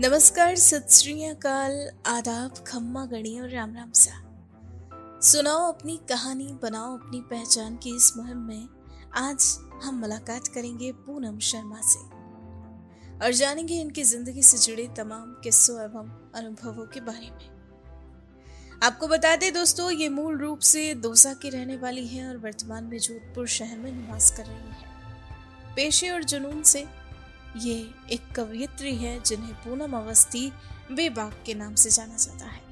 नमस्कार, सत श्री अकाल, आदाब, खम्मा, गणी और राम राम सा। सुनाओ अपनी कहानी, बनाओ अपनी पहचान की इस मुहिम में। आज हम मुलाकात करेंगे पूनम शर्मा से और जानेंगे इनकी ज़िंदगी से जुड़े तमाम किस्सों एवं अनुभवों के बारे में। आपको बता दें दोस्तों, ये मूल रूप से दोसा की रहने वाली हैं और वर्तमान में जोधपुर शहर में निवास कर रही हैं। पेशे और जुनून से ये एक कवयित्री है जिन्हें पूनम अवस्थी बेबाक के नाम से जाना जाता है।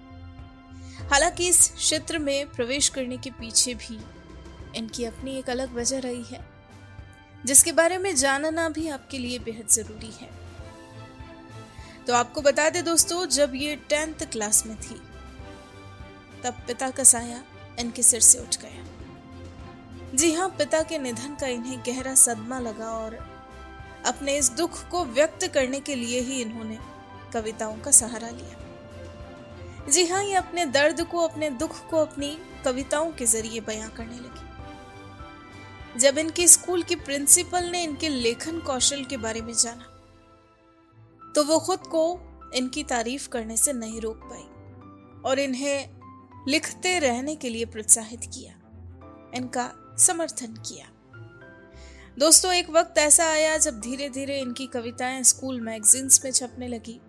हालाँकि इस क्षेत्र में प्रवेश करने के पीछे भी इनकी अपनी एक अलग वजह रही है, जिसके बारे में जानना भी आपके लिए बेहद ज़रूरी है। तो आपको बता दें दोस्तों, जब ये टेंथ क्लास में थी, तब पिता का साया इनके सिर से उठ गया। जी हाँ पिता के निधन का इन्हें गहरा सदमा लगा और अपने इस दुख को व्यक्त करने के लिए ही इन्होंने कविताओं का सहारा लिया। जी हाँ ये अपने दर्द को, अपने दुख को अपनी कविताओं के ज़रिए बयां करने लगी। जब इनके स्कूल की प्रिंसिपल ने इनके लेखन कौशल के बारे में जाना तो वो खुद को इनकी तारीफ़ करने से नहीं रोक पाई और इन्हें लिखते रहने के लिए प्रोत्साहित किया, इनका समर्थन किया। दोस्तों, एक वक्त ऐसा आया जब धीरे धीरे इनकी कविताएँ स्कूल मैगजीन्स में छपने लगी।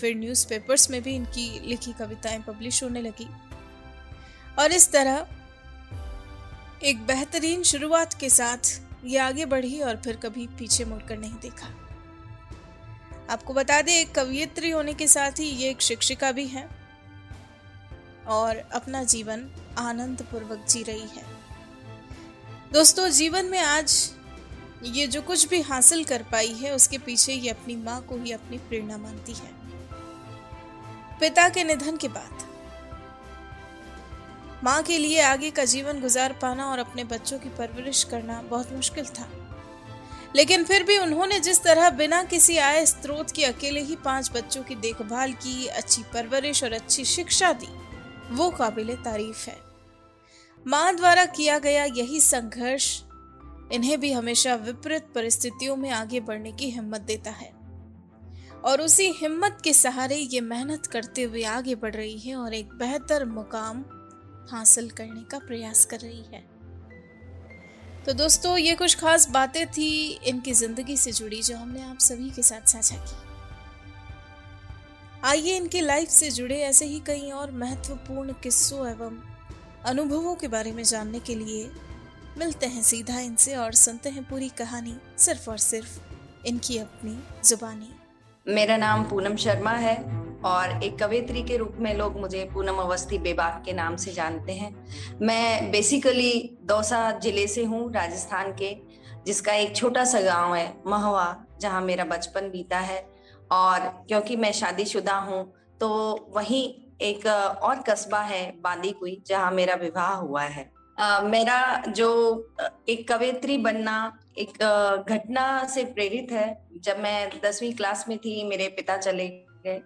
फिर न्यूज़पेपर्स में भी इनकी लिखी कविताएँ पब्लिश होने लगी। और इस तरह एक बेहतरीन शुरुआत के साथ ये आगे बढ़ी और फिर कभी पीछे मुड़कर नहीं देखा। आपको बता दें, एक कवियत्री होने के साथ ही ये एक शिक्षिका भी है और अपना जीवन आनंद पूर्वक जी रही है। दोस्तों, जीवन में आज ये जो कुछ भी हासिल कर पाई है, उसके पीछे ये अपनी माँ को ही अपनी प्रेरणा मानती है। पिता के निधन के बाद। माँ के लिए आगे का जीवन गुजार पाना और अपने बच्चों की परवरिश करना बहुत मुश्किल था। लेकिन फिर भी उन्होंने जिस तरह बिना किसी आय स्रोत के अकेले ही पाँच बच्चों की देखभाल की, अच्छी परवरिश और अच्छी शिक्षा दी, वो काबिल तारीफ़ है। माँ द्वारा किया गया यही संघर्ष इन्हें भी हमेशा विपरीत परिस्थितियों में आगे बढ़ने की हिम्मत देता है। और उसी हिम्मत के सहारे ये मेहनत करते हुए आगे बढ़ रही है और एक बेहतर मुकाम हासिल करने का प्रयास कर रही है। तो दोस्तों, ये कुछ खास बातें थी इनकी ज़िंदगी से जुड़ी जो हमने आप सभी के साथ साझा की। आइए इनकी लाइफ से जुड़े ऐसे ही कई और महत्वपूर्ण किस्सों एवं अनुभवों के बारे में जानने के लिए मिलते हैं सीधा इनसे और सुनते हैं पूरी कहानी, सिर्फ़ और सिर्फ़ इनकी अपनी जुबानी। मेरा नाम पूनम शर्मा है और एक कवित्री के रूप में लोग मुझे पूनम अवस्थी बेबाक के नाम से जानते हैं। मैं बेसिकली दौसा ज़िले से हूँ, राजस्थान के, जिसका एक छोटा सा गाँव है, महवा, जहाँ मेरा बचपन बीता है। और क्योंकि मैं शादीशुदा हूँ तो वहीं एक और कस्बा है, बांदीकुई, जहाँ मेरा विवाह हुआ है। मेरा जो एक कवित्री बनना एक घटना से प्रेरित है, जब मैं दसवीं क्लास में थी, मेरे पिता चले गए।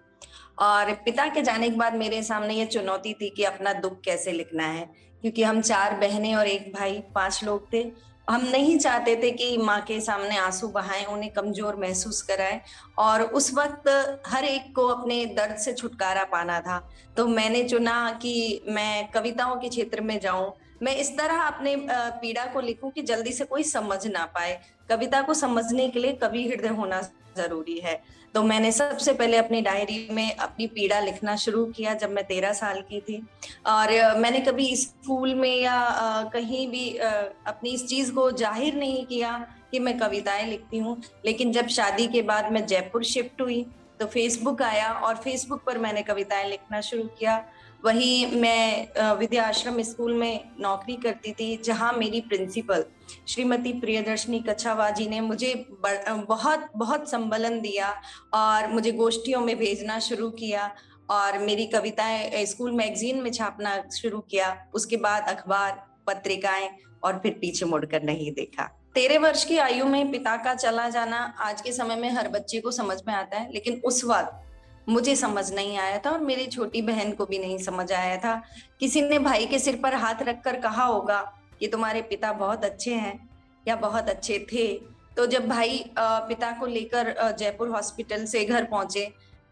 और पिता के जाने के बाद मेरे सामने ये चुनौती थी कि अपना दुख कैसे लिखना है, क्योंकि हम चार बहनें और एक भाई, पाँच लोग थे। हम नहीं चाहते थे कि माँ के सामने आँसू बहाएँ, उन्हें कमज़ोर महसूस कराएँ, और उस वक्त हर एक को अपने दर्द से छुटकारा पाना था। तो मैंने चुना कि मैं कविताओं के क्षेत्र में जाऊँ मैं इस तरह अपने पीड़ा को लिखूं कि जल्दी से कोई समझ ना पाए। कविता को समझने के लिए कवि हृदय होना ज़रूरी है। तो मैंने सबसे पहले अपनी डायरी में अपनी पीड़ा लिखना शुरू किया जब मैं तेरह साल की थी। और मैंने कभी स्कूल में या कहीं भी अपनी इस चीज़ को ज़ाहिर नहीं किया कि मैं कविताएँ लिखती हूँ। लेकिन जब शादी के बाद मैं जयपुर शिफ्ट हुई तो फेसबुक आया और फेसबुक पर मैंने कविताएँ लिखना शुरू किया। वही मैं विद्या आश्रम स्कूल में नौकरी करती थी, जहाँ मेरी प्रिंसिपल, श्रीमती प्रियदर्शनी कच्छावा जी ने मुझे बहुत बहुत संबलन दिया और मुझे गोष्ठियों में भेजना शुरू किया और मेरी कविताएँ स्कूल मैगजीन में छापना शुरू किया। उसके बाद अखबार, पत्रिकाएँ और फिर पीछे मुड़कर नहीं देखा। तेरह वर्ष की आयु में पिता का चला जाना आज के समय में हर बच्चे को समझ में आता है, लेकिन उस वक्त मुझे समझ नहीं आया था और मेरी छोटी बहन को भी नहीं समझ आया था। किसी ने भाई के सिर पर हाथ रखकर कहा होगा कि तुम्हारे पिता बहुत अच्छे हैं या बहुत अच्छे थे। तो जब भाई पिता को लेकर जयपुर हॉस्पिटल से घर पहुँचे,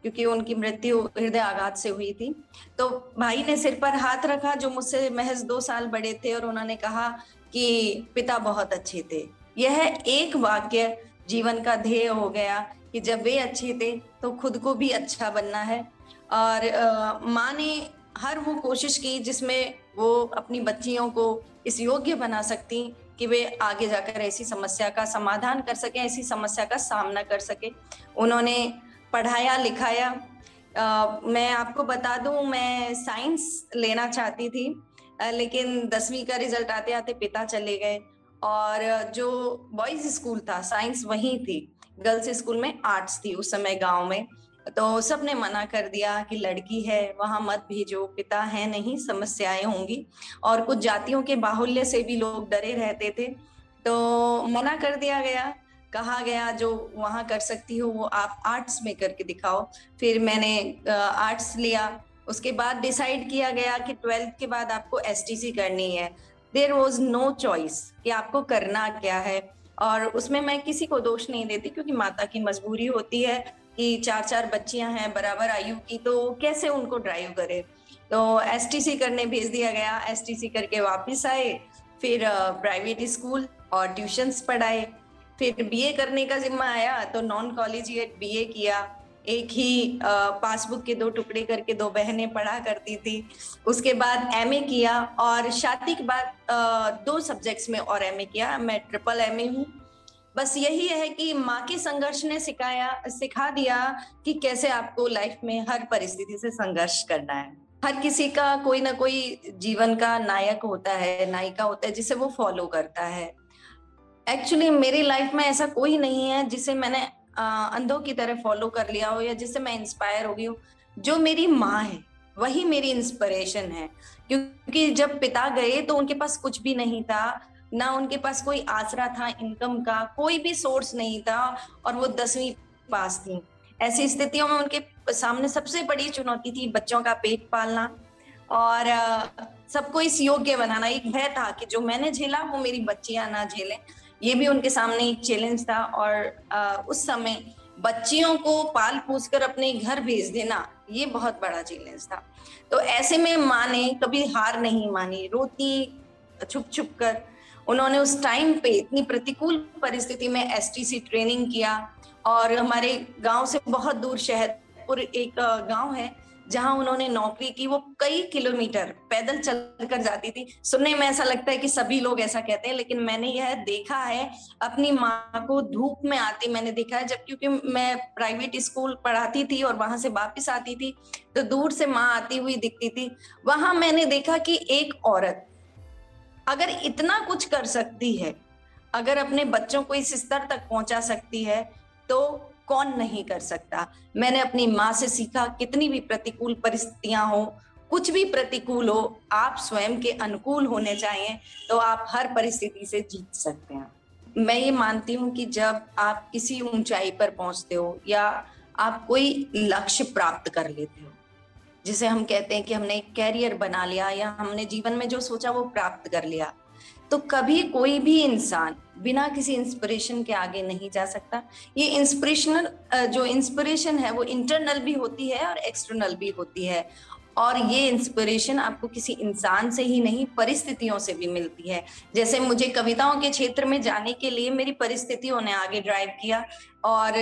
क्योंकि उनकी मृत्यु हृदय आघात से हुई थी तो भाई ने सिर पर हाथ रखा जो मुझसे महज दो साल बड़े थे और उन्होंने कहा कि पिता बहुत अच्छे थे। यह एक वाक्य जीवन का ध्येय हो गया कि जब वे अच्छे थे तो खुद को भी अच्छा बनना है। और माँ ने हर वो कोशिश की जिसमें वो अपनी बच्चियों को इस योग्य बना सकती कि वे आगे जाकर ऐसी समस्या का समाधान कर सके ऐसी समस्या का सामना कर सके। उन्होंने पढ़ाया लिखाया। आ, मैं आपको बता दूँ मैं साइंस लेना चाहती थी लेकिन दसवीं का रिज़ल्ट आते आते पिता चले गए। और जो बॉयज़ स्कूल था साइंस वहीं थी। गर्ल्स स्कूल में आर्ट्स थी उस समय गाँव में। तो सबने मना कर दिया कि लड़की है, वहाँ मत भेजो, पिता है नहीं, समस्याएँ होंगी। और कुछ जातियों के बाहुल्य से भी लोग डरे रहते थे। तो मना कर दिया गया, कहा गया, जो वहाँ कर सकती हो, वो आप आर्ट्स में करके दिखाओ। फिर मैंने आर्ट्स लिया। उसके बाद डिसाइड किया गया कि ट्वेल्थ के बाद आपको एसटीसी करनी है। देर वॉज़ नो चॉइस कि आपको करना क्या है। और उसमें मैं किसी को दोष नहीं देती क्योंकि माता की मजबूरी होती है कि चार चार बच्चियाँ हैं, बराबर आयु की तो कैसे उनको ड्राइव करे? तो एसटीसी करने भेज दिया गया। एसटीसी करके वापस आए, फिर प्राइवेट स्कूल और ट्यूशन्स पढ़ाए। फिर बीए करने का जिम्मा आया तो नॉन कॉलेजिएट बीए किया। एक ही पासबुक के दो टुकड़े करके दो बहनें पढ़ा करती थी। उसके बाद एमए किया और शादी के बाद दो सब्जेक्ट्स में और एमए किया। मैं ट्रिपल एमए हूँ। बस यही है कि माँ के संघर्ष ने सिखाया, सिखा दिया कि कैसे आपको लाइफ में हर परिस्थिति से संघर्ष करना है। हर किसी का कोई ना कोई जीवन का नायक होता है, नायिका होता है, जिसे वो फॉलो करता है। एक्चुअली मेरी लाइफ में ऐसा कोई नहीं है जिसे मैंने अंधों की तरह फॉलो कर लिया हो या जिससे मैं इंस्पायर हो गई हूँ, जो मेरी माँ है, वही मेरी इंस्पिरेशन है। क्योंकि जब पिता गए तो उनके पास कुछ भी नहीं था, ना उनके पास कोई आसरा था इनकम का, कोई भी सोर्स नहीं था और वो दसवीं पास थी। ऐसी स्थितियों में उनके सामने सबसे बड़ी चुनौती थी बच्चों का पेट पालना और सबको इस योग्य बनाना। एक भय था कि जो मैंने झेला वो मेरी बच्चियाँ ना झेलें। ये भी उनके सामने एक चैलेंज था और आ, उस समय बच्चियों को पाल पूछ कर अपने घर भेज देना ये बहुत बड़ा चैलेंज था। तो ऐसे में माँ ने कभी हार नहीं मानी रोती छुप छुप कर। उन्होंने उस टाइम पे इतनी प्रतिकूल परिस्थिति में एसटीसी ट्रेनिंग किया और हमारे गाँव से बहुत दूर शहरपुर एक गाँव है जहाँ उन्होंने नौकरी की, वो कई किलोमीटर पैदल चल कर जाती थी। सुनने में ऐसा लगता है कि सभी लोग ऐसा कहते हैं, लेकिन मैंने यह देखा है, अपनी माँ को धूप में आती मैंने देखा है, जब क्योंकि मैं प्राइवेट स्कूल पढ़ाती थी और वहाँ से वापस आती थी तो दूर से माँ आती हुई दिखती थी। वहाँ मैंने देखा कि एक औरत अगर इतना कुछ कर सकती है, अगर अपने बच्चों को इस स्तर तक पहुँचा सकती है तो कौन नहीं कर सकता? मैंने अपनी माँ से सीखा, कितनी भी प्रतिकूल परिस्थितियाँ हो, कुछ भी प्रतिकूल हो, आप स्वयं के अनुकूल होने चाहिए तो आप हर परिस्थिति से जीत सकते हैं। मैं ये मानती हूँ कि जब आप किसी ऊंचाई पर पहुँचते हो या आप कोई लक्ष्य प्राप्त कर लेते हो, जिसे हम कहते हैं कि हमने एक कैरियर बना लिया या हमने जीवन में जो सोचा वो प्राप्त कर लिया तो कभी कोई भी इंसान बिना किसी इंस्पिरेशन के आगे नहीं जा सकता। ये इंस्पिरेशनल जो इंस्पिरेशन है, वो इंटरनल भी होती है और एक्सटर्नल भी होती है। और ये इंस्पिरेशन आपको किसी इंसान से ही नहीं, परिस्थितियों से भी मिलती है। जैसे मुझे कविताओं के क्षेत्र में जाने के लिए मेरी परिस्थितियों ने आगे ड्राइव किया। और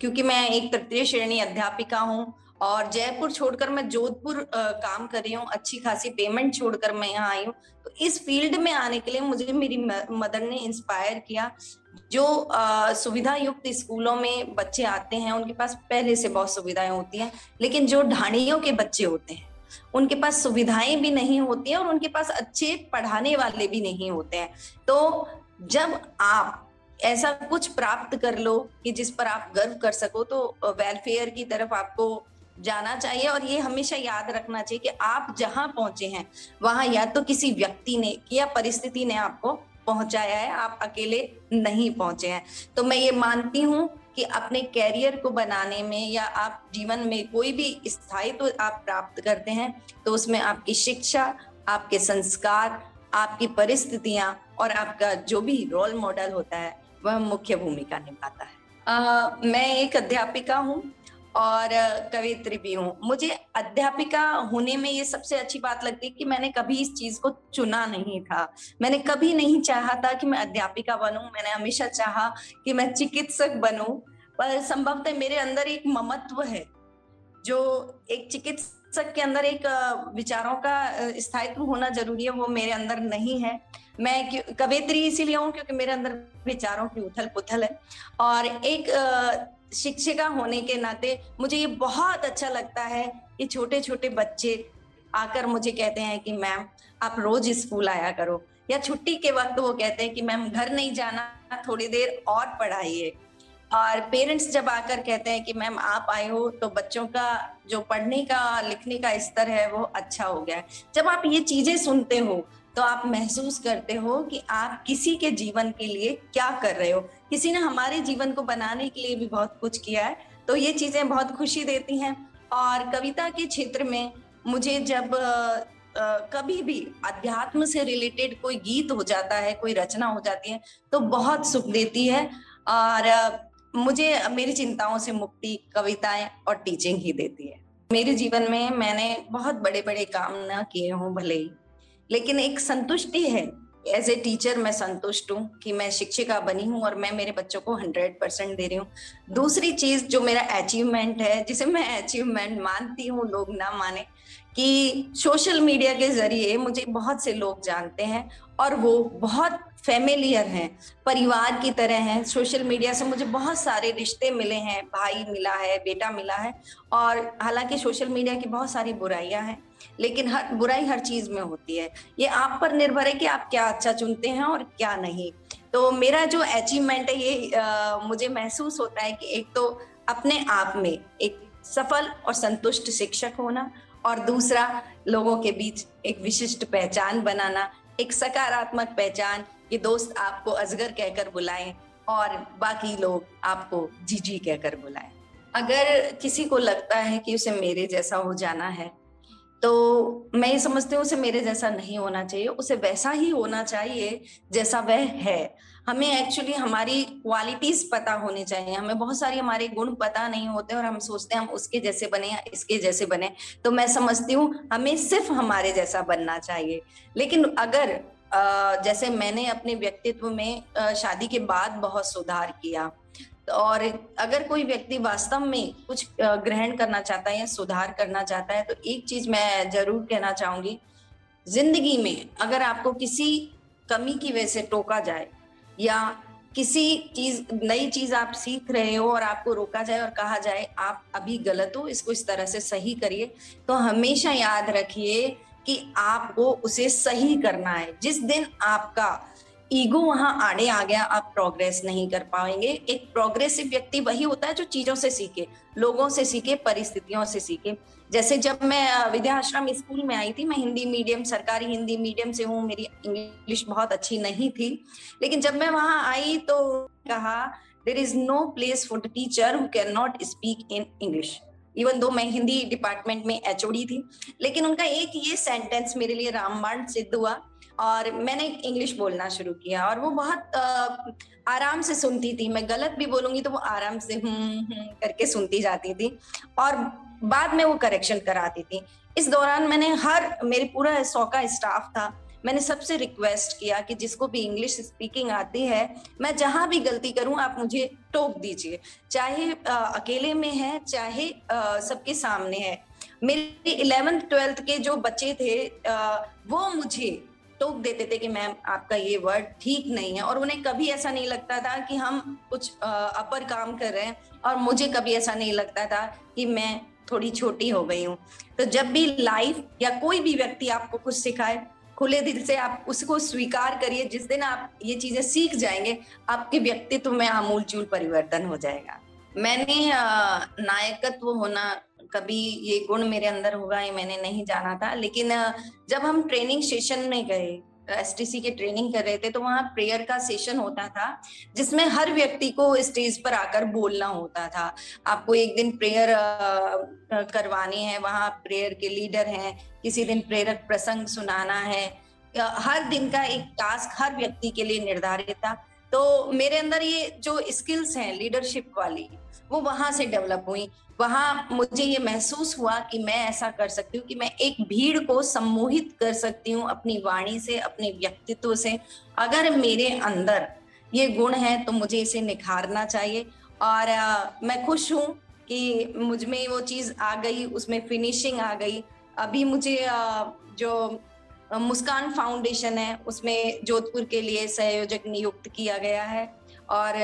क्योंकि मैं एक तृतीय श्रेणी अध्यापिका हूँ और जयपुर छोड़कर मैं जोधपुर काम कर रही हूँ, अच्छी खासी पेमेंट छोड़कर मैं यहाँ आई हूँ। तो इस फ़ील्ड में आने के लिए मुझे मेरी मदर ने इंस्पायर किया, जो सुविधा युक्त स्कूलों में बच्चे आते हैं, उनके पास पहले से बहुत सुविधाएँ होती हैं, लेकिन जो ढाणियों के बच्चे होते हैं, उनके पास सुविधाएँ भी नहीं होती हैं और उनके पास अच्छे पढ़ाने वाले भी नहीं होते हैं। तो जब आप ऐसा कुछ प्राप्त कर लो कि जिस पर आप गर्व कर सको तो वेलफेयर की तरफ़ आपको जाना चाहिए और ये हमेशा याद रखना चाहिए कि आप जहाँ पहुँचे हैं वहाँ या तो किसी व्यक्ति ने या परिस्थिति ने आपको पहुँचाया है आप अकेले नहीं पहुँचे हैं। तो मैं ये मानती हूँ कि अपने कैरियर को बनाने में या आप जीवन में कोई भी स्थायित्व तो आप प्राप्त करते हैं तो उसमें आपकी शिक्षा आपके संस्कार आपकी परिस्थितियाँ और आपका जो भी रोल मॉडल होता है वह मुख्य भूमिका निभाता है। आ, मैं एक अध्यापिका हूँ और कवित्री भी हूँ। मुझे अध्यापिका होने में ये सबसे अच्छी बात लगती है कि मैंने कभी इस चीज़ को चुना नहीं था। मैंने कभी नहीं चाहा था कि मैं अध्यापिका बनूं। मैंने हमेशा चाहा कि मैं चिकित्सक बनूं। पर संभवतः मेरे अंदर एक ममत्व है, जो एक चिकित्सक के अंदर एक विचारों का स्थायित्व होना ज़रूरी है, वो मेरे अंदर नहीं है। मैं कवित्री इसीलिए हूँ क्योंकि मेरे अंदर विचारों की उथल पुथल है। और एक शिक्षिका होने के नाते मुझे ये बहुत अच्छा लगता है कि छोटे छोटे बच्चे आकर मुझे कहते हैं कि, मैम, आप रोज स्कूल आया करो। या छुट्टी के वक्त वो कहते हैं कि, मैम, घर नहीं जाना, थोड़ी देर और पढ़ाइए। और पेरेंट्स जब आकर कहते हैं कि, मैम, आप आए हो तो बच्चों का, जो पढ़ने का, लिखने का स्तर है वो अच्छा हो गया है। जब आप ये चीज़ें सुनते हो तो आप महसूस करते हो कि आप किसी के जीवन के लिए क्या कर रहे हो? किसी ने हमारे जीवन को बनाने के लिए भी बहुत कुछ किया है तो ये चीज़ें बहुत खुशी देती हैं। और कविता के क्षेत्र में मुझे जब आ, कभी भी अध्यात्म से रिलेटेड कोई गीत हो जाता है कोई रचना हो जाती है तो बहुत सुख देती है। और मुझे मेरी चिंताओं से मुक्ति कविताएँ और टीचिंग ही देती है। मेरे जीवन में मैंने बहुत बड़े बड़े काम ना किए हों भले ही। लेकिन एक संतुष्टि है एज ए टीचर मैं संतुष्ट हूँ कि मैं शिक्षिका बनी हूँ और मैं मेरे बच्चों को हंड्रेड परसेंट दे रही हूँ। दूसरी चीज़ जो मेरा अचीवमेंट है, जिसे मैं अचीवमेंट मानती हूँ, लोग ना माने, कि सोशल मीडिया के ज़रिए मुझे बहुत से लोग जानते हैं और वो बहुत फैमिलियर हैं, परिवार की तरह हैं। सोशल मीडिया से मुझे बहुत सारे रिश्ते मिले हैं, भाई मिला है, बेटा मिला है और हालाँकि सोशल मीडिया की बहुत सारी बुराइयाँ हैं लेकिन हर बुराई हर चीज़ में होती है। ये आप पर निर्भर है कि आप क्या अच्छा चुनते हैं और क्या नहीं। तो मेरा जो अचीवमेंट है ये आ, मुझे महसूस होता है कि एक तो अपने आप में एक सफल और संतुष्ट शिक्षक होना और दूसरा लोगों के बीच एक विशिष्ट पहचान बनाना एक सकारात्मक पहचान कि दोस्त आपको अजगर कहकर बुलाएँ और बाकी लोग आपको जीजी कहकर बुलाएँ। अगर किसी को लगता है कि उसे मेरे जैसा हो जाना है तो मैं ये समझती हूँ, उसे मेरे जैसा नहीं होना चाहिए, उसे वैसा ही होना चाहिए जैसा वह है। हमें एक्चुअली हमारी क्वालिटीज पता होनी चाहिए। हमें बहुत सारी हमारे गुण पता नहीं होते और हम सोचते हैं, हम उसके जैसे बने या इसके जैसे बने। तो मैं समझती हूँ, हमें सिर्फ़ हमारे जैसा बनना चाहिए। लेकिन अगर जैसे मैंने अपने व्यक्तित्व में शादी के बाद बहुत सुधार किया और अगर कोई व्यक्ति वास्तव में कुछ ग्रहण करना चाहता है या सुधार करना चाहता है तो एक चीज़ मैं ज़रूर कहना चाहूँगी। ज़िंदगी में अगर आपको किसी कमी की वजह से टोका जाए या किसी चीज़, नई चीज़ आप सीख रहे हो और आपको रोका जाए और कहा जाए, आप अभी गलत हो, इसको इस तरह से सही करिए तो हमेशा याद रखिए कि आपको उसे सही करना है। जिस दिन आपका ईगो वहाँ आड़े आ गया, आप प्रोग्रेस नहीं कर पाएँगे। एक प्रोग्रेसिव व्यक्ति वही होता है जो चीज़ों से सीखे, लोगों से सीखे, परिस्थितियों से सीखे। जैसे जब मैं विद्याश्रम स्कूल में आई थी, मैं हिंदी मीडियम, सरकारी हिंदी मीडियम से हूँ, मेरी इंग्लिश बहुत अच्छी नहीं थी। लेकिन जब मैं वहाँ आई तो कहा there is no place for the teacher who can not speak in English even though मैं हिंदी डिपार्टमेंट में एच थी, लेकिन उनका एक ये सेंटेंस मेरे लिए रामबाण सिद्ध हुआ और मैंने इंग्लिश बोलना शुरू किया और वो बहुत आराम से सुनती थी। मैं गलत भी बोलूँगी तो वो आराम से हम्म हम्म करके सुनती जाती थी और बाद में वो करेक्शन कराती थी। इस दौरान मैंने हर मेरे पूरा सौ का स्टाफ था। मैंने सबसे रिक्वेस्ट किया कि जिसको भी इंग्लिश स्पीकिंग आती है मैं जहाँ भी गलती करूँ आप मुझे टोक दीजिए। चाहे आ, अकेले में है चाहे सबके सामने है। मेरे इलेवेंथ ट्वेल्थ के जो बच्चे थे आ, वो मुझे टोक देते थे कि मैम, आपका ये वर्ड ठीक नहीं है। और उन्हें कभी ऐसा नहीं लगता था कि हम कुछ अपर काम कर रहे हैं। और मुझे कभी ऐसा नहीं लगता था कि मैं थोड़ी छोटी हो गई हूँ। तो जब भी लाइफ या कोई भी व्यक्ति आपको कुछ सिखाए, खुले दिल से आप उसको स्वीकार करिए। जिस दिन आप ये चीज़ें सीख जाएँगे, आपके व्यक्तित्व में आमूल परिवर्तन हो जाएगा। मैंने नायकत्व होना कभी ये गुण मेरे अंदर होगा, ये मैंने नहीं जाना था। लेकिन जब हम ट्रेनिंग सेशन में गए एस की ट्रेनिंग कर रहे थे तो वहाँ प्रेयर का सेशन होता था, जिसमें हर व्यक्ति को स्टेज पर आकर बोलना होता था। आपको एक दिन प्रेयर करवानी है, वहाँ प्रेयर के लीडर हैं, किसी दिन प्रेरक प्रसंग सुनाना है। हर दिन का एक टास्क हर व्यक्ति के लिए निर्धारित था। तो मेरे अंदर ये जो स्किल्स हैं लीडरशिप वाली वो वहाँ से डेवलप हुई। वहाँ मुझे ये महसूस हुआ कि मैं ऐसा कर सकती हूँ कि मैं एक भीड़ को सम्मोहित कर सकती हूँ अपनी वाणी से अपने व्यक्तित्व से। अगर मेरे अंदर ये गुण है तो मुझे इसे निखारना चाहिए। और आ, मैं खुश हूँ कि मुझमें वो चीज़ आ गई उसमें फिनिशिंग आ गई। अभी मुझे आ, जो मुस्कान फाउंडेशन है उसमें जोधपुर के लिए संयोजक नियुक्त किया गया है। और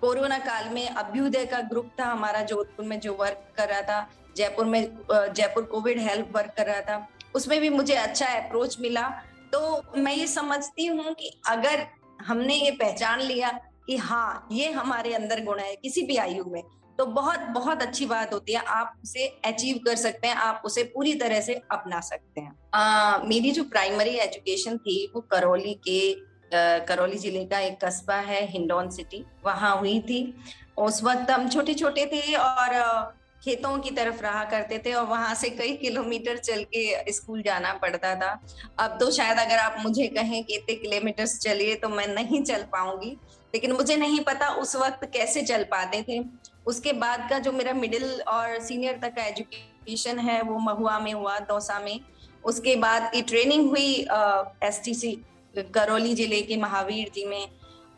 कोरोना काल में अभ्युदय का ग्रुप था हमारा जोधपुर में जो वर्क कर रहा था जयपुर में जयपुर कोविड हेल्प वर्क कर रहा था उसमें भी मुझे अच्छा अप्रोच मिला। तो मैं ये समझती हूँ कि अगर हमने ये पहचान लिया कि हाँ ये हमारे अंदर गुण है किसी भी आयु में तो बहुत बहुत अच्छी बात होती है। आप उसे अचीव कर सकते हैं आप उसे पूरी तरह से अपना सकते हैं। आ, मेरी जो प्राइमरी एजुकेशन थी वो करौली के करौली ज़िले का एक कस्बा है, हिंडोन सिटी। वहाँ हुई थी। उस वक्त हम छोटे छोटे थे और खेतों की तरफ़ रहा करते थे और वहाँ से कई किलोमीटर चल के स्कूल जाना पड़ता था। अब तो शायद अगर आप मुझे कहें कि इतने किलोमीटर चलिए तो मैं नहीं चल पाऊँगी। लेकिन मुझे नहीं पता उस वक्त कैसे चल पाते थे। उसके बाद का जो मेरा मिडिल और सीनियर तक का एजुकेशन है, वो महुआ में हुआ, दौसा में। उसके बाद की ट्रेनिंग हुई एस टी सी करौली ज़िले के महावीर जी में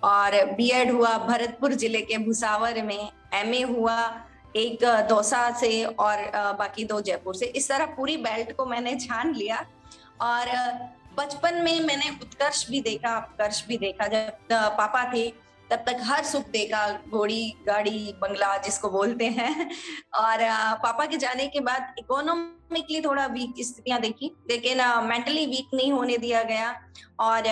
और बीएड हुआ भरतपुर ज़िले के भुसावर में एमए हुआ एक दौसा से और बाकी दो जयपुर से। इस तरह पूरी बेल्ट को मैंने छान लिया और बचपन में मैंने उत्कर्ष भी देखा उत्कर्ष भी देखा। जब पापा थे तब तक हर सुख देखा घोड़ी, गाड़ी, बंगला जिसको बोलते हैं। और पापा के जाने के बाद इकोनॉमिकली थोड़ा वीक स्थितियाँ देखी, लेकिन मेंटली वीक नहीं होने दिया गया। और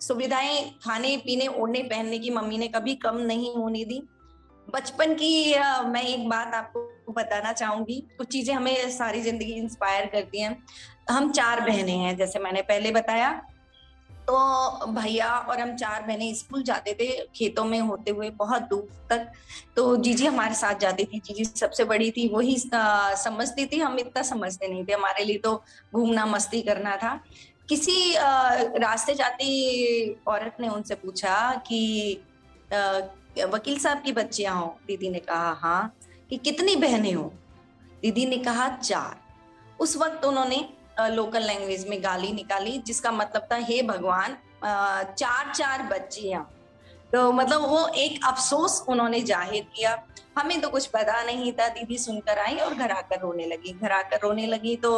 सुविधाएँ खाने, पीने, ओढ़ने, पहनने की मम्मी ने कभी कम नहीं होने दी। बचपन की मैं एक बात आपको बताना चाहूँगी, कुछ चीज़ें हमें सारी ज़िंदगी इंस्पायर करती हैं। हम चार बहनें हैं, जैसे मैंने पहले बताया। तो भैया और हम चार बहने स्कूल जाते थे, खेतों में होते हुए, बहुत दूर तक। तो जीजी हमारे साथ जाती थी। जीजी सबसे बड़ी थी, वही समझती थी। हम इतना समझते नहीं थे। हमारे लिए तो घूमना, मस्ती करना था। किसी रास्ते जाती औरत ने उनसे पूछा कि वकील साहब की बच्चियाँ हो। दीदी ने कहा हाँ। कि, कितनी बहनें हो? दीदी ने कहा, चार। उस वक्त उन्होंने लोकल लैंग्वेज में गाली निकाली, जिसका मतलब था, हे भगवान चार चार बच्चियाँ। तो मतलब वो एक अफसोस उन्होंने ज़ाहिर किया। हमें तो कुछ पता नहीं था, दीदी सुनकर आई और घर आकर रोने लगी। घर आकर रोने लगी तो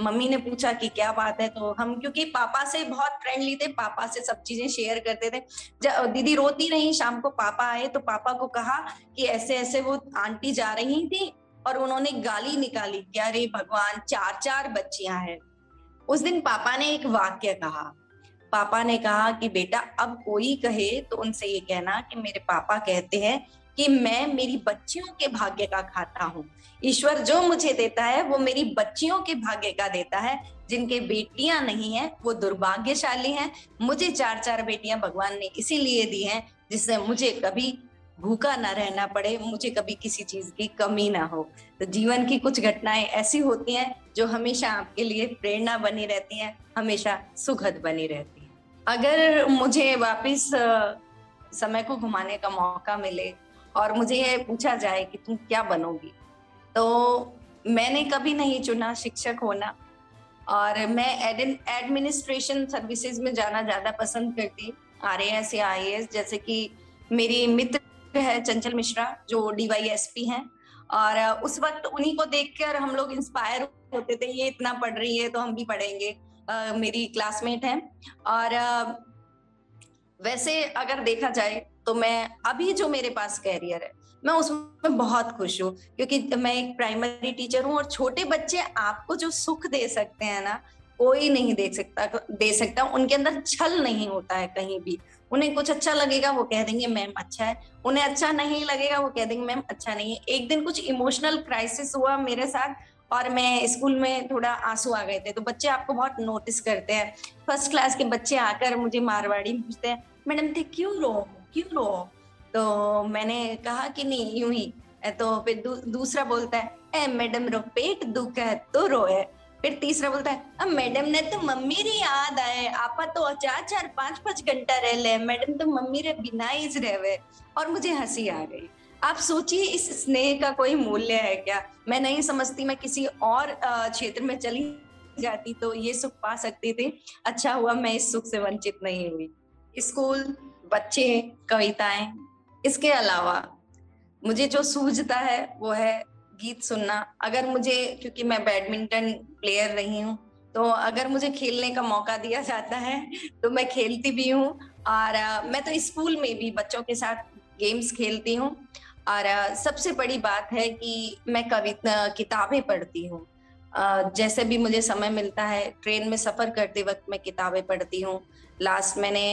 मम्मी ने पूछा कि क्या बात है तो हम, क्योंकि पापा से बहुत फ्रेंडली थे, पापा से सब चीज़ें शेयर करते थे। जब दीदी रोती रही, शाम को पापा आए तो पापा को कहा कि ऐसे ऐसे वो आंटी जा रही थी और उन्होंने गाली निकाली कि अरे भगवान चार चार बच्चियाँ हैं। उस दिन पापा ने एक वाक्य कहा। पापा ने कहा कि बेटा, अब कोई कहे तो उनसे ये कहना कि मेरे पापा कहते हैं कि मैं मेरी बच्चियों के भाग्य का खाता हूँ। ईश्वर जो मुझे देता है, वो मेरी बच्चियों के भाग्य का देता है। जिनके बेटियाँ नहीं है, वो दुर्भाग्यशाली हैं। मुझे चार चार बेटियाँ भगवान ने इसीलिए दी हैं, जिससे मुझे कभी भूखा ना रहना पड़े, मुझे कभी किसी चीज़ की कमी ना हो। तो जीवन की कुछ घटनाएँ ऐसी होती हैं, जो हमेशा आपके लिए प्रेरणा बनी रहती हैं, हमेशा सुखद बनी रहती है। अगर मुझे वापस समय को घुमाने का मौका मिले और मुझे ये पूछा जाए कि तुम क्या बनोगी तो मैंने कभी नहीं चुना शिक्षक होना और मैं एडमिनिस्ट्रेशन सर्विसेज़ में जाना ज़्यादा पसंद करती। आर एस या आई जैसे कि मेरी मित्र है चंचल मिश्रा जो डीवाईएसपी हैं। और उस वक्त उन्हीं को देखकर हम लोग इंस्पायर होते थे ये इतना पढ़ रही है तो हम भी पढ़ेंगे। uh, मेरी क्लासमेट है। और uh, वैसे अगर देखा जाए तो मैं अभी जो मेरे पास कैरियर है मैं उसमें बहुत खुश हूँ। क्योंकि मैं एक प्राइमरी टीचर हूँ और छोटे बच्चे आपको जो सुख दे सकते हैं ना कोई नहीं देख सकता दे सकता उनके अंदर छल नहीं होता है कहीं भी। उन्हें कुछ अच्छा लगेगा वो कह देंगे मैम अच्छा है। उन्हें अच्छा नहीं लगेगा वो कह देंगे मैम अच्छा नहीं है। एक दिन कुछ इमोशनल क्राइसिस हुआ मेरे साथ और मैं स्कूल में थोड़ा आँसू आ गए थे। तो बच्चे आपको बहुत नोटिस करते हैं। फ़र्स्ट क्लास के बच्चे आकर मुझे मारवाड़ी पूछते हैं मैडम थे क्यों रो? क्यों रो? तो मैंने कहा कि नहीं यूँ ही। तो फिर दू, दूसरा बोलता है ए मैडम रो पेट दुख है तो रोए। फिर तीसरा बोलता है, अब मैडम ने तो मम्मी री याद आए। आपा तो चार चार, पाँच पाँच घंटा रह ले। मैडम तो मम्मी रे बिना ही रहे। और मुझे हँसी आ गई। आप सोचिए, इस स्नेह का कोई मूल्य है क्या? मैं नहीं समझती, मैं किसी और क्षेत्र में चली जाती तो ये सुख पा सकती थी। अच्छा हुआ, मैं इस सुख से वंचित नहीं हुई। स्कूल, बच्चे, कविताएँ, इसके अलावा मुझे जो सूझता है, वो है गीत सुनना। अगर मुझे, क्योंकि मैं बैडमिंटन प्लेयर रही हूँ तो अगर मुझे खेलने का मौका दिया जाता है तो मैं खेलती भी हूँ। और मैं तो स्कूल में भी बच्चों के साथ गेम्स खेलती हूँ। और सबसे बड़ी बात है कि मैं कविता किताबें पढ़ती हूँ। जैसे भी मुझे समय मिलता है, ट्रेन में सफ़र करते वक्त मैं किताबें पढ़ती हूँ। लास्ट मैंने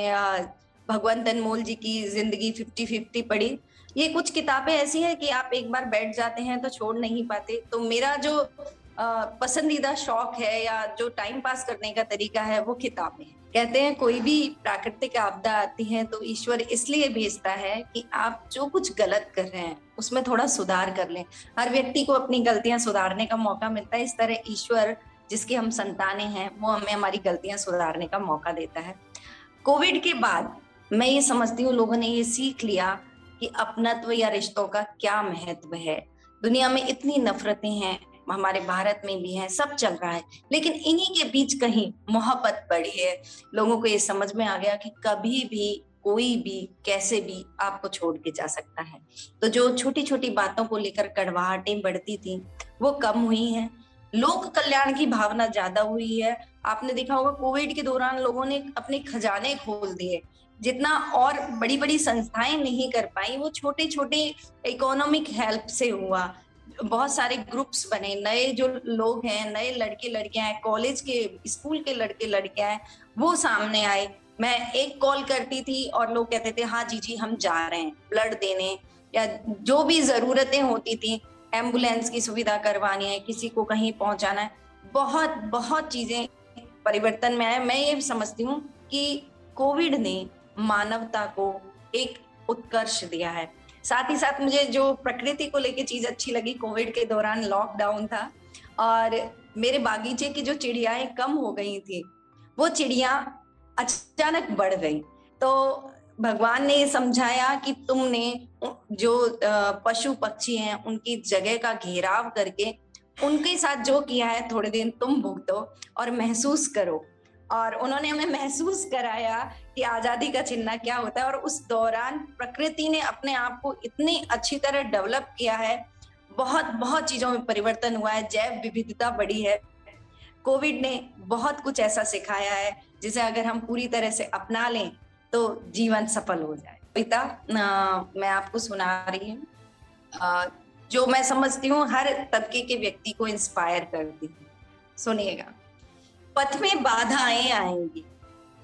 भगवंत अनमोल जी की ज़िंदगी फिफ्टी फिफ्टी पढ़ी। ये कुछ किताबें ऐसी हैं कि आप एक बार बैठ जाते हैं तो छोड़ नहीं पाते। तो मेरा जो पसंदीदा शौक है या जो टाइम पास करने का तरीका है, वो किताबें कहते हैं कोई भी प्राकृतिक आपदा आती है तो ईश्वर इसलिए भेजता है कि आप जो कुछ गलत कर रहे हैं, उसमें थोड़ा सुधार कर लें। हर व्यक्ति को अपनी गलतियाँ सुधारने का मौका मिलता है। इस तरह ईश्वर, जिसके हम संताने हैं, वो हमें हमारी गलतियाँ सुधारने का मौका देता है। कोविड के बाद मैं ये समझती हूँ, लोगों ने ये सीख लिया कि अपनत्व या रिश्तों का क्या महत्व है? दुनिया में इतनी नफरतें हैं, हमारे भारत में भी है, सब चल रहा है, लेकिन इन्हीं के बीच कहीं मोहब्बत बढ़ी है। लोगों को ये समझ में आ गया कि कभी भी, कोई भी, कैसे भी आपको छोड़ के जा सकता है। तो जो छोटी छोटी बातों को लेकर कड़वाहटें बढ़ती थी, वो कम हुई हैं। लोक कल्याण की भावना ज़्यादा हुई है। आपने देखा होगा, कोविड के दौरान लोगों ने अपने खजाने खोल दिए। जितना और बड़ी बड़ी संस्थाएँ नहीं कर पाई, वो छोटे छोटे इकोनॉमिक हेल्प से हुआ। बहुत सारे ग्रुप्स बने, नए जो लोग हैं, नए लड़के लड़कियाँ हैं कॉलेज के स्कूल के लड़के लड़कियाँ हैं, वो सामने आए। मैं एक कॉल करती थी और लोग कहते थे हाँ जी जी, हम जा रहे हैं ब्लड देने या जो भी जरूरतें होती थी एंबुलेंस की सुविधा करवानी है, किसी को कहीं पहुंचाना है। बहुत बहुत चीज़ें परिवर्तन में आए। मैं ये समझती हूँ कि कोविड ने मानवता को एक उत्कर्ष दिया है। साथ ही साथ मुझे जो प्रकृति को लेके चीज़ अच्छी लगी, कोविड के दौरान लॉकडाउन था और मेरे बागीचे की जो चिड़ियाएँ कम हो गई थी, वो चिड़िया अचानक बढ़ गई। तो भगवान ने समझाया कि तुमने जो पशु पक्षी हैं, उनकी जगह का घेराव करके उनके साथ जो किया है, थोड़े दिन तुम भुगतो और महसूस करो। और उन्होंने हमें महसूस कराया कि आज़ादी का चिन्ह क्या होता है और उस दौरान प्रकृति ने अपने आप को इतनी अच्छी तरह डेवलप किया है। बहुत बहुत चीज़ों में परिवर्तन हुआ है, जैव विविधता बढ़ी है। कोविड ने बहुत कुछ ऐसा सिखाया है, जिसे अगर हम पूरी तरह से अपना लें तो जीवन सफल हो जाए। पिता मैं आपको सुना रही हूँ। जो मैं समझती हूँ, हर तबके के व्यक्ति को इंस्पायर करती हूँ। सुनिएगा। पथ में बाधाएँ आएँगी।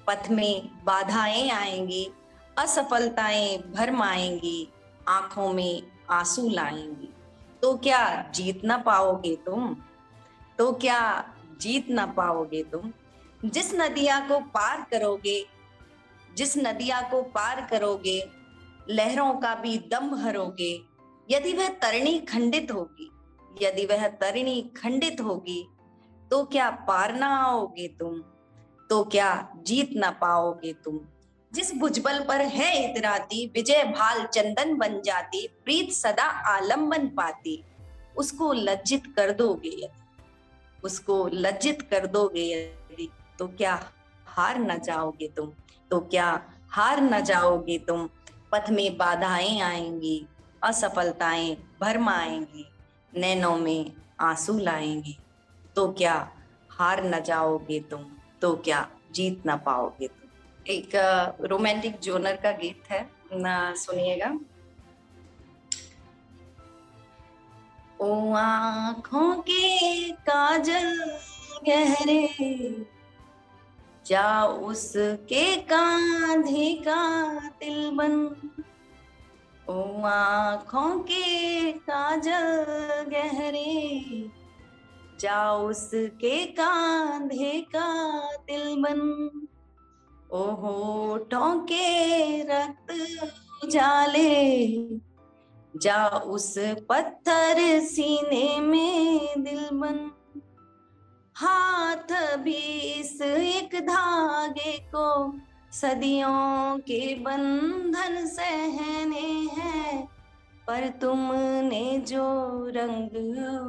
पथ में बाधाएँ आएँगी, असफलताएँ भरमाएँगी आँखों में आँसू लाएँगी। तो क्या जीत ना पाओगे तुम? तो क्या जीत ना पाओगे तुम? जिस नदिया को पार करोगे, जिस नदिया को पार करोगे, लहरों का भी दम भरोगे, यदि वह तरणी खंडित होगी, यदि वह तरणी खंडित होगी तो क्या पार ना आओगे तुम? तो क्या जीत ना पाओगे तुम? जिस भुजबल पर है इतराती, विजय भाल चंदन बन जाती, प्रीत सदा आलंबन पाती। उसको लज्जित कर दोगे यदि, उसको लज्जित कर दोगे यदि तो क्या हार न जाओगे तुम? तो क्या हार न जाओगे तुम? पथ में बाधाएँ आएँगी, असफलताएँ भरमाएँगी नैनों में आँसू लाएँगी। तो क्या हार न जाओगे तुम तो क्या जीत ना पाओगे तुम? एक रोमांटिक जोनर का गीत है, ना, सुनिएगा। ओ, आँखों के काजल गहरे, जा उसके कांधे का तिल बन। ओ, आँखों के काजल गहरे जा उसके कांधे का दिल बन। ओहो, टोके रक्त जाले जा उस पत्थर सीने में दिल बन। हाथ भी इस एक धागे को सदियों के बंधन सहने हैं। पर तुमने जो रंग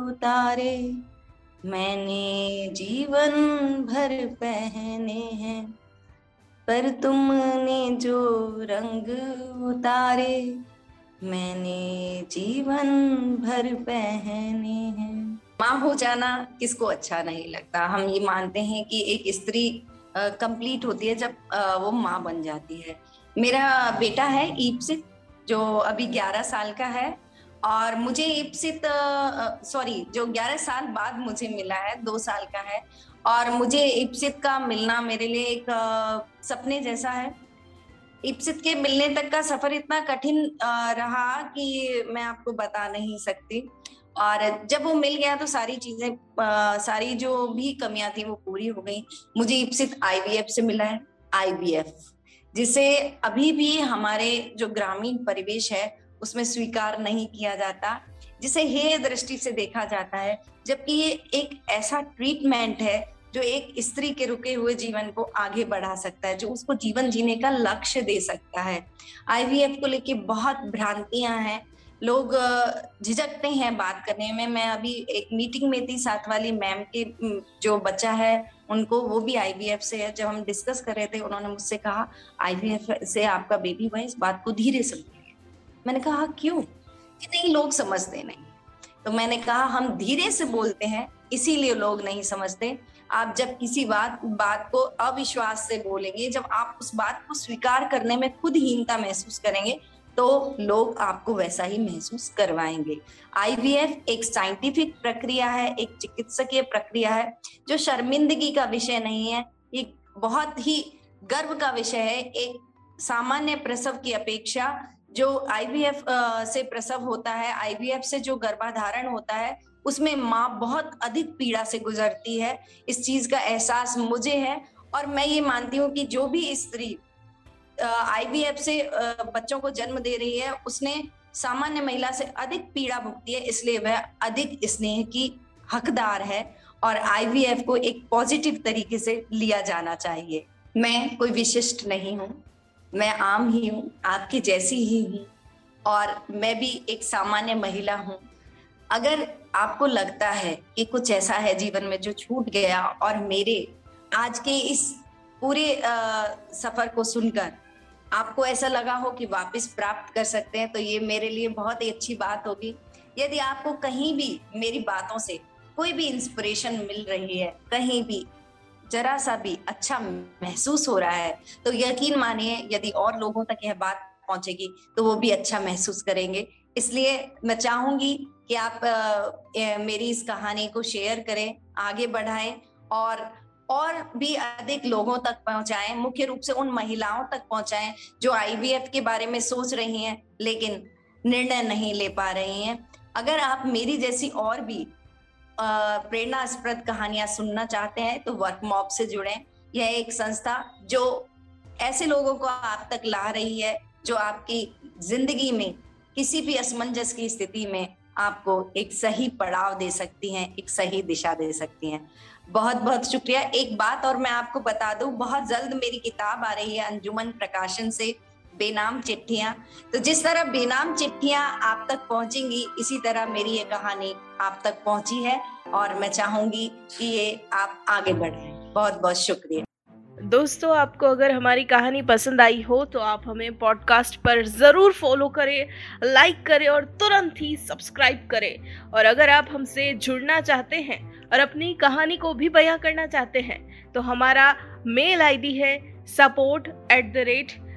उतारे मैंने जीवन भर पहने हैं पर तुमने जो रंग उतारे मैंने जीवन भर पहने हैं। माँ हो जाना किसको अच्छा नहीं लगता। हम ये मानते हैं कि एक स्त्री कंप्लीट होती है जब आ, वो माँ बन जाती है। मेरा बेटा है ईप्सित जो अभी 11 साल का है। और मुझे इप्सित सॉरी, जो 11 साल बाद मुझे मिला है, दो साल का है, और मुझे इप्सित का मिलना मेरे लिए एक सपने जैसा है। इप्सित के मिलने तक का सफ़र इतना कठिन रहा कि मैं आपको बता नहीं सकती। और जब वो मिल गया तो सारी चीज़ें सारी जो भी कमियाँ थी वो पूरी हो गई। मुझे इप्सित आईवीएफ से मिला है आईवीएफ जिसे अभी भी हमारे जो ग्रामीण परिवेश है उसमें स्वीकार नहीं किया जाता, जिसे हे दृष्टि से देखा जाता है, जबकि ये एक ऐसा ट्रीटमेंट है, जो एक स्त्री के रुके हुए जीवन को आगे बढ़ा सकता है, जो उसको जीवन जीने का लक्ष्य दे सकता है। आईवीएफ को लेके बहुत भ्रांतियाँ हैं। लोग झिझकते हैं बात करने में। मैं अभी एक मीटिंग में थी, साथ वाली मैम के जो बच्चा है, उनको वो भी आईवीएफ से है। जब हम डिस्कस कर रहे थे, उन्होंने मुझसे कहा आईवीएफ से आपका बेबी हुआ इस बात को धीरे से मैंने कहा, क्यों? कि नहीं, लोग समझते नहीं। तो मैंने कहा, हम धीरे से बोलते हैं, इसीलिए लोग नहीं समझते। आप जब किसी बात बात को अविश्वास से बोलेंगे, जब आप उस बात को स्वीकार करने में खुद हीनता महसूस करेंगे तो लोग आपको वैसा ही महसूस करवाएँगे। आईवीएफ एक साइंटिफिक प्रक्रिया है, एक चिकित्सकीय प्रक्रिया है, जो शर्मिंदगी का विषय नहीं है। एक बहुत ही गर्व का विषय है, एक सामान्य प्रसव की अपेक्षा जो आईवीएफ से प्रसव होता है आईवीएफ से जो गर्भाधारण होता है, उसमें माँ बहुत अधिक पीड़ा से गुजरती है। इस चीज़ का एहसास मुझे है और मैं ये मानती हूँ कि जो भी स्त्री आईवीएफ से बच्चों को जन्म दे रही है, उसने सामान्य महिला से अधिक पीड़ा भुगती है, इसलिए वह अधिक स्नेह की हकदार है और आईवीएफ को एक पॉजिटिव तरीके से लिया जाना चाहिए। मैं कोई विशिष्ट नहीं हूँ। मैं आम ही हूँ, आपकी जैसी ही हूँ और मैं भी एक सामान्य महिला हूँ। अगर आपको लगता है कि कुछ ऐसा है जीवन में जो छूट गया और मेरे आज के इस पूरे सफ़र को सुनकर आपको ऐसा लगा हो कि वापस प्राप्त कर सकते हैं तो ये मेरे लिए बहुत ही अच्छी बात होगी। यदि आपको कहीं भी मेरी बातों से कोई भी इंस्पिरेशन मिल रही है, कहीं भी जरा सा भी अच्छा महसूस हो रहा है तो यकीन मानिए यदि और लोगों तक यह बात पहुंचेगी तो वो भी अच्छा महसूस करेंगे। इसलिए मैं चाहूँगी कि आप आ, मेरी इस कहानी को शेयर करें आगे बढ़ाएँ और और भी अधिक लोगों तक पहुंचाएँ मुख्य रूप से उन महिलाओं तक पहुंचाएँ जो आईवीएफ के बारे में सोच रही हैं लेकिन निर्णय नहीं ले पा रही हैं। अगर आप मेरी जैसी और भी प्रेरणास्पद कहानियाँ सुनना चाहते हैं तो वर्क मॉप से जुड़े यह एक संस्था जो ऐसे लोगों को आप तक ला रही है, जो आपकी ज़िंदगी में किसी भी असमंजस की स्थिति में आपको एक सही पड़ाव दे सकती हैं, एक सही दिशा दे सकती हैं। बहुत बहुत शुक्रिया। एक बात और मैं आपको बता दूँ, बहुत जल्द मेरी किताब आ रही है अंजुमन प्रकाशन से। बेनाम चिट्ठियाँ। तो जिस तरह बेनाम चिट्ठियाँ आप तक पहुंचेंगी, इसी तरह मेरी ये कहानी आप तक पहुँची है और मैं चाहूँगी कि ये आप आगे बढ़े। बहुत बहुत शुक्रिया। दोस्तों, आपको अगर हमारी कहानी पसंद आई हो तो आप हमें पॉडकास्ट पर ज़रूर फॉलो करें, लाइक करें और तुरंत ही सब्सक्राइब करें। और अगर आप हमसे जुड़ना चाहते हैं और अपनी कहानी को भी बयां करना चाहते हैं तो हमारा मेल आईडी है support at the rate